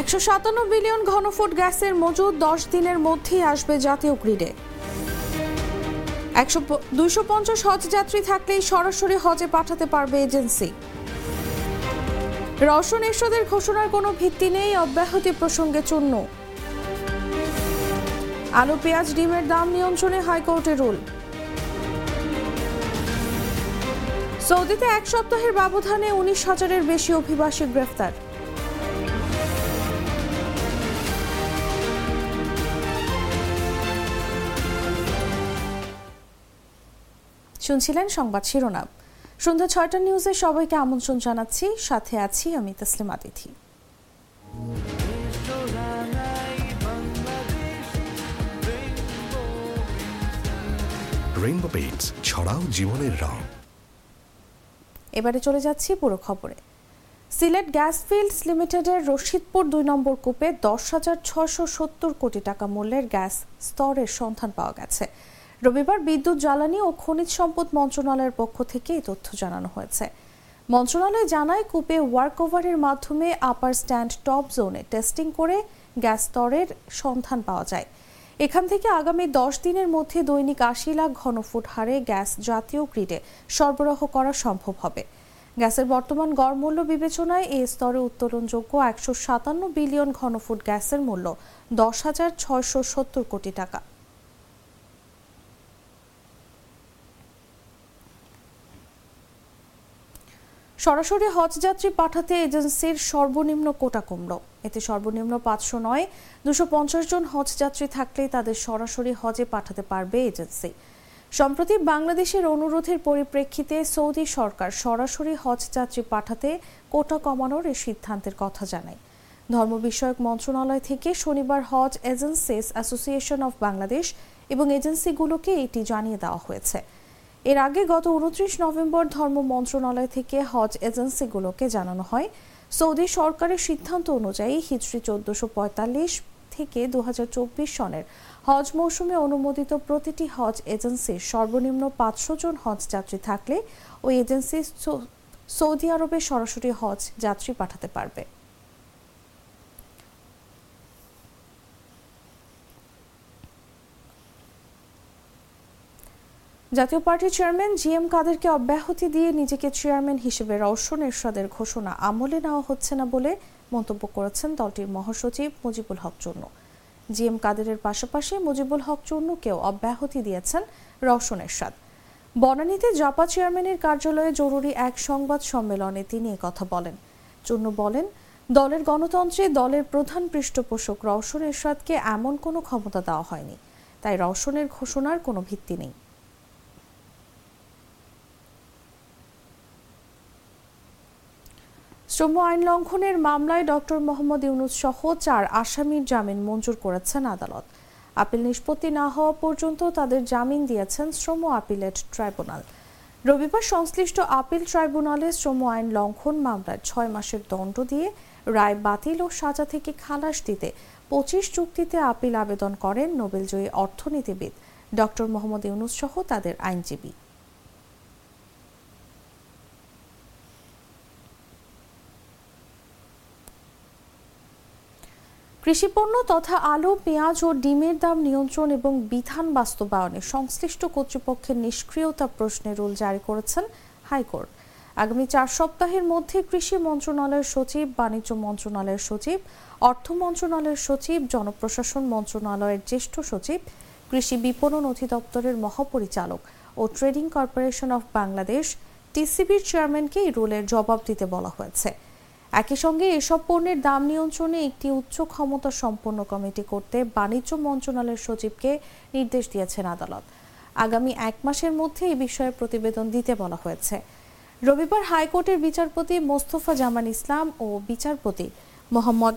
একশো সাতান্ন বিলিয়ন ঘনফুট গ্যাসের মজুদ দশ দিনের মধ্যেই আসবে জাতীয় গ্রিডে। একশো দুইশো পঞ্চাশ হজ যাত্রী থাকলেই সরাসরি হজে পাঠাতে পারবে এজেন্সি। রওশন এরশাদের ঘোষণার কোনো ভিত্তি নেই, অব্যাহতি প্রসঙ্গে চূন্য আলু, পেঁয়াজ, ডিমের দাম নিয়ন্ত্রণে হাইকোর্টের রুল। সৌদিতে এক সপ্তাহের ব্যবধানে উনিশ হাজারের বেশি অভিবাসী গ্রেফতার। শুনছিলেন সংবাদ শিরোনাম। সন্ধ্যা ছয়টা নিউজে সবাইকে আমন্ত্রণ জানাচ্ছি। সাথে আছি আমি তসলিমা তিথি রেইনবো পেইন্টস ছড়াও জীবনের রং। এবারে চলে যাচ্ছি পুরো খবরে। সিলেট গ্যাস ফিল্ডস লিমিটেডের রশিদপুর দুই নম্বর কূপে দশ হাজার ছশো সত্তর কোটি টাকা মূল্যের গ্যাস স্তরের সন্ধান পাওয়া গেছে। রবিবার বিদ্যুৎ, জ্বালানি ও খনিজ সম্পদ মন্ত্রণালয়ের পক্ষ থেকে এই তথ্য জানানো হয়েছে। মন্ত্রণালয় জানায়, কূপে ওভারের মাধ্যমে আপার স্ট্যান্ড টপ জোনে টেস্টিং করে গ্যাস স্তরের সন্ধান পাওয়া যায়। এখান থেকে আগামী দশ দিনের মধ্যে দৈনিক আশি লাখ ঘনফুট হারে গ্যাস জাতীয় গ্রিডে সরবরাহ করা সম্ভব হবে। গ্যাসের বর্তমান গড় মূল্য বিবেচনায় এই স্তরে উত্তোলনযোগ্য একশো সাতান্ন বিলিয়ন ঘনফুট গ্যাসের মূল্য দশ হাজার ছয়শো সত্তর কোটি টাকা। সরাসরি হজ যাত্রী পাঠাতে এজেন্সির সর্বনিম্ন কোটা কমল। এতে সর্বনিম্ন পাঁচশো নয়, দুশো পঞ্চাশ জন হজ যাত্রী থাকলেই তাদের সরাসরি হজে পাঠাতে পারবে এজেন্সি। সম্প্রতি বাংলাদেশের অনুরোধের পরিপ্রেক্ষিতে সৌদি সরকার সরাসরি হজ যাত্রী পাঠাতে কোটা কমানোর এই সিদ্ধান্তের কথা জানায়। ধর্ম বিষয়ক মন্ত্রণালয় থেকে শনিবার হজ এজেন্সিস অ্যাসোসিয়েশন অব বাংলাদেশ এবং এজেন্সিগুলোকে এটি জানিয়ে দেওয়া হয়েছে। এর আগে গত উনত্রিশ নভেম্বর ধর্ম মন্ত্রণালয় থেকে হজ এজেন্সিগুলোকে জানানো হয়, সৌদি সরকারের সিদ্ধান্ত অনুযায়ী হিজড়ি চোদ্দশো পঁয়তাল্লিশ থেকে দু হাজার চব্বিশ সনের হজ মৌসুমে অনুমোদিত প্রতিটি হজ এজেন্সির সর্বনিম্ন পাঁচশো জন হজ যাত্রী থাকলে ওই এজেন্সি সৌদি আরবে সরাসরি হজ যাত্রী পাঠাতে পারবে। জাতীয় পার্টির চেয়ারম্যান জি এম কাদেরকে অব্যাহতি দিয়ে নিজেকে চেয়ারম্যান হিসেবে রওশন এরশাদের ঘোষণা আমলে নেওয়া হচ্ছে না বলে মন্তব্য করেছেন দলটির মহাসচিব মুজিবুল হক চূর্ণ। জি এম কাদেরের পাশাপাশি মুজিবুল হক চূর্ণকেও অব্যাহতি দিয়েছেন রওশন এরশাদ। বনানীতে জাপা চেয়ারম্যানের কার্যালয়ে জরুরি এক সংবাদ সম্মেলনে তিনি কথা বলেন। চূর্ণ বলেন, দলের গণতন্ত্রে দলের প্রধান পৃষ্ঠপোষক রওশন এরশাদকে এমন কোনো ক্ষমতা দেওয়া হয়নি। তাই রওশনের ঘোষণার কোনো ভিত্তি নেই। শ্রম আইন লঙ্ঘনের মামলায় ডক্টর মোহাম্মদ ইউনুস সহ চার আসামির জামিন মঞ্জুর করেছেন আদালত। আপিল নিষ্পত্তি না হওয়া পর্যন্ত তাদের জামিন দিয়েছেন শ্রম আপিলেট ট্রাইব্যুনাল। রবিবার সংশ্লিষ্ট আপিল ট্রাইব্যুনালে শ্রম আইন লঙ্ঘন মামলায় ছয় মাসের দণ্ড দিয়ে রায় বাতিল ও সাজা থেকে খালাস দিতে পঁচিশ চুক্তিতে আপিল আবেদন করেন নোবেলজয়ী অর্থনীতিবিদ ডক্টর মোহাম্মদ ইউনুস সহ তাদের আইনজীবী। কৃষিপণ্য তথা আলু, পেঁয়াজ ও ডিমের দাম নিয়ন্ত্রণ এবং বিধান বাস্তবায়নে সংশ্লিষ্ট কর্তৃপক্ষের নিষ্ক্রিয়তা প্রশ্নে রুল জারি করেছেন হাইকোর্ট। আগামী চার সপ্তাহের মধ্যে কৃষি মন্ত্রণালয়ের সচিব, বাণিজ্য মন্ত্রণালয়ের সচিব, অর্থ মন্ত্রণালয়ের সচিব, জনপ্রশাসন মন্ত্রণালয়ের জ্যেষ্ঠ সচিব, কৃষি বিপণন অধিদপ্তরের মহাপরিচালক ও ট্রেডিং কর্পোরেশন অফ বাংলাদেশ, টিসিবির চেয়ারম্যানকে এই রুলের জবাব দিতে বলা হয়েছে। একই সঙ্গে এসব পণ্যের দাম নিয়ন্ত্রণে একটি উচ্চ ক্ষমতা সম্পন্ন কমিটি করতে বাণিজ্য মন্ত্রণালয়ের সচিবকে নির্দেশ দিয়েছেন আদালত। আগামী এক মাসের মধ্যে এই বিষয়ে প্রতিবেদন দিতে বলা হয়েছে। রবিবার হাইকোর্টের বিচারপতি মোস্তফা জামান ইসলাম ও বিচারপতি মোহাম্মদ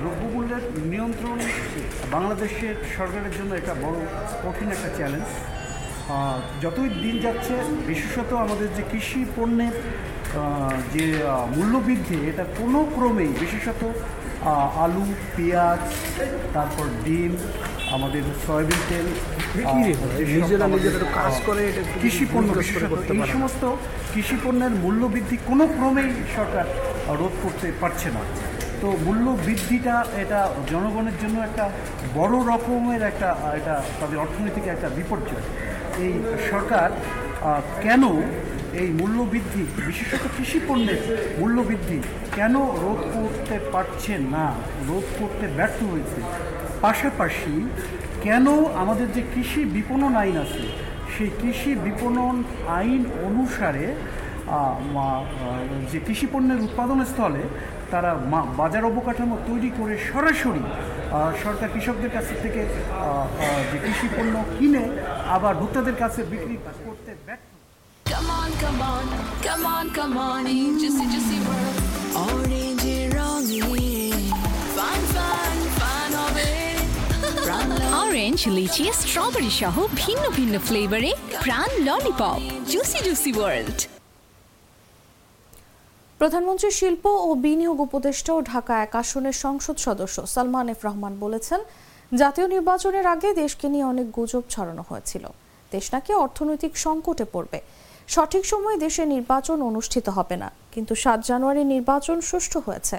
দ্রব্যমূল্যের নিয়ন্ত্রণ বাংলাদেশের সরকারের জন্য এটা বড় কঠিন একটা চ্যালেঞ্জ যতই দিন যাচ্ছে বিশেষত আমাদের যে কৃষি পণ্যের যে মূল্যবৃদ্ধি এটা কোনো ক্রমেই বিশেষত আলু পেঁয়াজ তারপর ডিম আমাদের সয়াবিন তেল কৃষি পণ্য এই সমস্ত কৃষি পণ্যের মূল্য বৃদ্ধি কোনো ক্রমেই সরকার রোধ করতে পারছে না। তো মূল্য বৃদ্ধিটা এটা জনগণের জন্য একটা বড় রকমের একটা এটা তাদের অর্থনৈতিক একটা বিপর্যয়। এই সরকার কেন এই মূল্য বৃদ্ধি বিশেষত কৃষি পণ্যের মূল্য বৃদ্ধি কেন রোধ করতে পারছে না, রোধ করতে ব্যর্থ হয়েছে? পাশাপাশি কেন আমাদের যে কৃষি বিপণন আইন আছে, সেই কৃষি বিপণন আইন অনুসারে যে কৃষি পণ্যের উৎপাদন স্থলে তারা মা- বাজার অবকাঠামো তৈরি করে সরাসরি সরকার কৃষকদের কাছ থেকে যে কৃষি পণ্য কিনে আবার ভোক্তাদের কাছে বিক্রি করতে ব্যর্থ Come on, come on, come on, come on, juicy, juicy world. Orange রঙে fun, fun, fun হবে। প্রাণ অরেঞ্জ লিচি স্ট্রবেরি সহ ভিন্ন ভিন্ন ফ্লেভারে প্রাণ ললিপপ জুসি জুসি ওয়ার্ল্ড প্রধানমন্ত্রী শিল্প ও বিনিয়োগ উপদেষ্টা ও ঢাকা এক আসনের সংসদ সদস্য সালমান এফ রহমান বলেছেন, জাতীয় নির্বাচনের আগে দেশকে নিয়ে অনেক গুজব ছড়ানো হয়েছিল। দেশ নাকি অর্থনৈতিক সংকটে পড়বে। সঠিক সময়ে দেশে নির্বাচন অনুষ্ঠিত হবে না। কিন্তু সাত জানুয়ারি নির্বাচন সুষ্ঠু হয়েছে।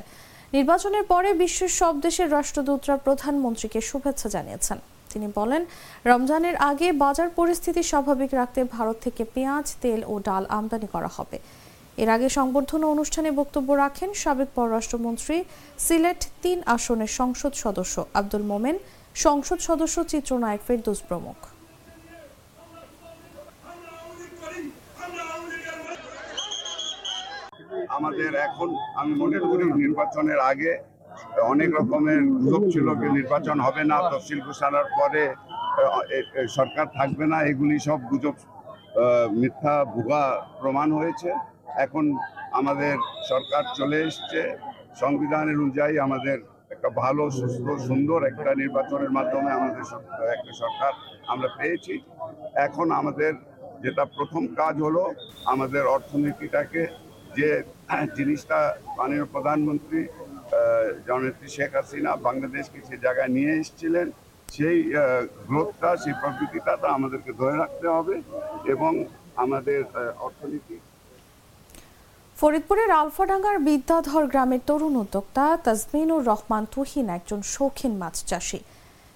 নির্বাচনের পরে বিশ্বের সব দেশের রাষ্ট্রদূতরা প্রধানমন্ত্রীকে শুভেচ্ছা জানিয়েছেন। তিনি বলেন, রমজানের আগে বাজার পরিস্থিতি স্বাভাবিক রাখতে ভারত থেকে পেঁয়াজ, তেল ও ডাল আমদানি করা হবে। এর আগে সংবর্ধনা অনুষ্ঠানে বক্তব্য রাখেন সাবেক পররাষ্ট্রমন্ত্রী, সিলেট তিন আসনের সংসদ সদস্য আব্দুল মোমেন, সংসদ সদস্য চিত্রনায়ক ফেরদৌস প্রমুখ। আমাদের এখন, আমি মনে করি নির্বাচনের আগে অনেক রকমের গুজব ছিল যে নির্বাচন হবে না, তফসিল ঘোষণার পরে সরকার থাকবে না, এগুলি সব গুজব মিথ্যা ভুয়া প্রমাণ হয়েছে। এখন আমাদের সরকার চলে এসছে। সংবিধানের অনুযায়ী আমাদের একটা ভালো, সুস্থ, সুন্দর একটা নির্বাচনের মাধ্যমে আমাদের একটা সরকার আমরা পেয়েছি। এখন আমাদের যেটা প্রথম কাজ হলো আমাদের অর্থনীতিটাকে যে জিনিসটা মাননীয় প্রধানমন্ত্রী জননেত্রী শেখ হাসিনা বাংলাদেশকে সে জায়গায় নিয়ে এসেছিলেন, সেই গ্রোথটা, সেই প্রবৃত্তিটা আমাদেরকে ধরে রাখতে হবে এবং আমাদের অর্থনীতি ফরিদপুরের আলফাডাঙ্গার বিদ্যাধর গ্রামের তরুণ উদ্যোক্তা তাজমিনুর রহমান তুহিন একজন শৌখিন মাছ চাষী।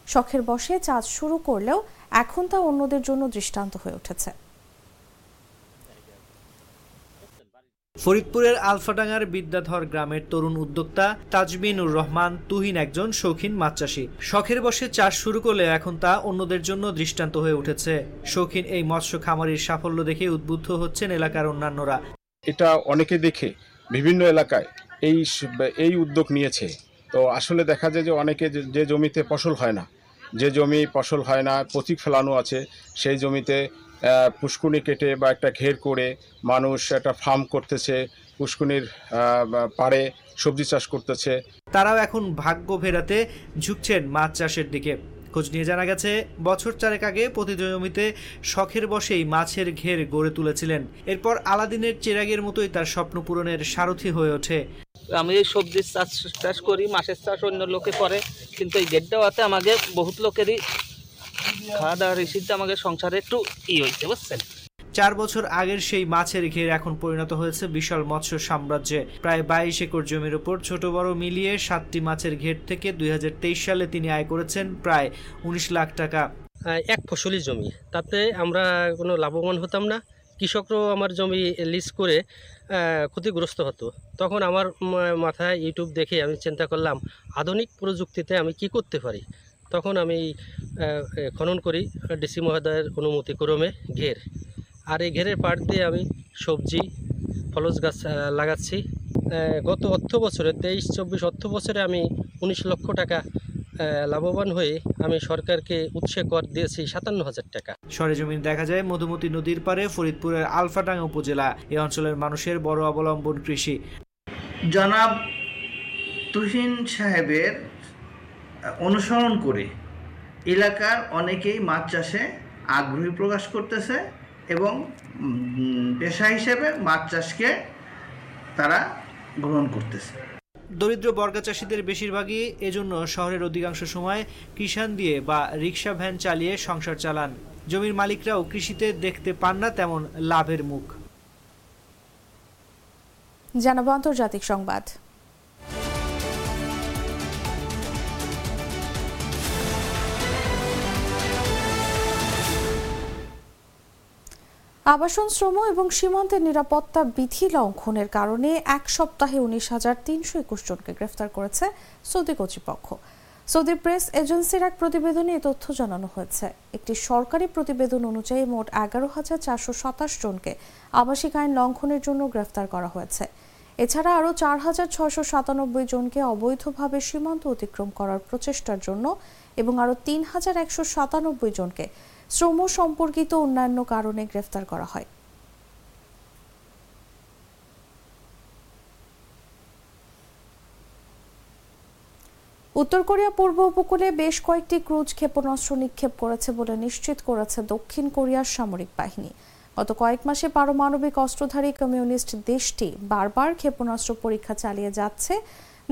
শখের বসে চাষ শুরু করলেও এখন তা অন্যদের জন্য দৃষ্টান্ত হয়ে উঠেছে। ফরিদপুরের আলফাডাঙ্গার বিদ্যাধর গ্রামের তরুণ উদ্যোক্তা তাজমিনুর রহমান তুহিন একজন শৌখিন মাছ চাষী। শখের বসে চাষ শুরু করলে এখন তা অন্যদের জন্য দৃষ্টান্ত হয়ে উঠেছে। শৌখিন এই মৎস্য খামারির সাফল্য দেখে উদ্বুদ্ধ হচ্ছেন এলাকার অন্যান্যরা। এটা অনেকে দেখে বিভিন্ন এলাকায় এই এই উদ্যোগ নিয়েছে। তো আসলে দেখা যায় যে অনেকে যে- জমিতে ফসল হয় না, যে জমি ফসল হয় না পথিক ফেলানো আছে, সেই জমিতে পুষ্কুনি কেটে বা একটা ঘের করে মানুষ একটা ফার্ম করতেছে, পুষ্কুনির পাড়ে সবজি চাষ করতেছে। তারাও এখন ভাগ্য ফেরাতে ঝুঁকছেন মাছ চাষের দিকে। খোঁজ নিয়ে জানা গেছে, বছর চারেক আগে প্রতি জমিতে শখের বসেই মাছের ঘের গড়ে তুলেছিলেন। এরপর আলাদিনের চেরাগের মতোই তার স্বপ্ন পূরণের সারথি হয়ে ওঠে। আমি এই সবজির চাষ চাষ করি, মাছের চাষ অন্য লোকে করে, কিন্তু এই গেট দেওয়াতে আমাকে বহুত লোকেরই খাওয়া দাওয়ার রিসিপ্ট, আমাকে সংসারে একটু ই হয়েছে বুঝছেন? চার বছর আগের সেই মাছের ঘের এখন পরিণত হয়েছে বিশাল মৎস্য সাম্রাজ্যে। প্রায় বাইশ একর জমির উপর ছোট বড় মিলিয়ে সাতটি মাছের ঘের থেকে দুই হাজার তেইশ সালে তিনি আয় করেছেন প্রায় উনিশ লাখ টাকা। এক ফসলি জমি। তাতে আমরা কোনো লাভবান হতাম না। কৃষকরাও আমার জমি লিজ করে ক্ষতিগ্রস্ত হতো। তখন আমার মাথায় ইউটিউব দেখে আমি চিন্তা করলাম, আধুনিক প্রযুক্তিতে আমি কি করতে পারি? তখন আমি খনন করি, ডিসি মহোদয়ের অনুমতি ক্রমে ঘের। আর এই ঘেরের পাট দিয়ে আমি সবজি ফলস গাছ লাগাচ্ছি। গত অর্থ বছরে তেইশ চব্বিশ অর্থ বছরে আমি উনিশ লক্ষ টাকা লাভবান হয়ে আমি সরকারকে উৎসে কর দিয়েছি সাতান্ন হাজার টাকা। সরেজমিন দেখা যায় মধুমতি নদীর পারে ফরিদপুরের আলফাডাঙ্গা উপজেলা এই অঞ্চলের মানুষের বড় অবলম্বন কৃষি। জনাব তুহিন সাহেবের অনুসরণ করে এলাকার অনেকেই মাছ চাষে আগ্রহী প্রকাশ করতেছে। এবং পেশা হিসেবে মাছ চাষকে তারা গ্রহণ করতেছে। দরিদ্র বর্গা চাষিদের বেশিরভাগই এজন্য শহরের অধিকাংশ সময় কিষান দিয়ে বা রিক্সা ভ্যান চালিয়ে সংসার চালান। জমির মালিকরাও কৃষিতে দেখতে পান না তেমন লাভের মুখ। জানাব আন্তর্জাতিক সংবাদ। আবাসন শ্রম এবং সীমান্তের নিরাপত্তা বিধি লঙ্ঘনের কারণে এক সপ্তাহে উনিশ হাজার তিনশো একুশ জনকে গ্রেফতার করেছে সৌদি কর্তৃপক্ষ। সৌদি প্রেস এজেন্সির এক প্রতিবেদনে তথ্য জানানো হয়েছে। একটি সরকারি প্রতিবেদন অনুযায়ী মোট এগারো হাজার চারশো সাতাশ জনকে আবাসিক আইন লঙ্ঘনের জন্য গ্রেফতার করা হয়েছে। এছাড়া আরও চার হাজার ছয়শো সাতানব্বই জনকে অবৈধভাবে সীমান্ত অতিক্রম করার প্রচেষ্টার জন্য এবং আরও তিন হাজার একশো সাতানব্বই জনকে শ্রম সম্পর্কিত অন্যান্য কারণে গ্রেফতার করা হয়। উত্তর কোরিয়া পূর্ব উপকূলে বেশ কয়েকটি ক্রুজ ক্ষেপণাস্ত্র নিক্ষেপ করেছে বলে নিশ্চিত করেছে দক্ষিণ কোরিয়ার সামরিক বাহিনী। গত কয়েক মাসে পারমাণবিক অস্ত্রধারী কমিউনিস্ট দেশটি বারবার ক্ষেপণাস্ত্র পরীক্ষা চালিয়ে যাচ্ছে,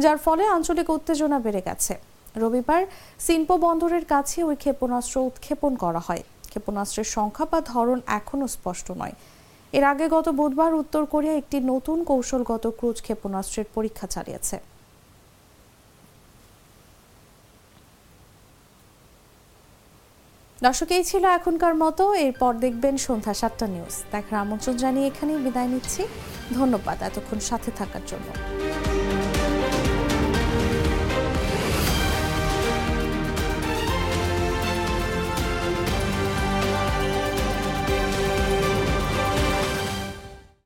যার ফলে আঞ্চলিক উত্তেজনা বেড়ে গেছে। রবিবার সিনপো বন্দরের কাছে ওই ক্ষেপণাস্ত্র উৎক্ষেপণ করা হয়। ক্ষেপণাস্ত্রের সংখ্যা বা ধরন এখনও স্পষ্ট নয়। এর আগে গত বুধবার উত্তর কোরিয়া একটি নতুন কৌশলগত ক্রুজ ক্ষেপণাস্ত্রের পরীক্ষা চালিয়েছে। দর্শক, এই ছিল এখনকার মতো। এরপর দেখবেন সন্ধ্যা সাতটা নিউজ। দেখার আমন্ত্রণ জানিয়ে এখানেই বিদায় নিচ্ছি। ধন্যবাদ এতক্ষণ সাথে থাকার জন্য।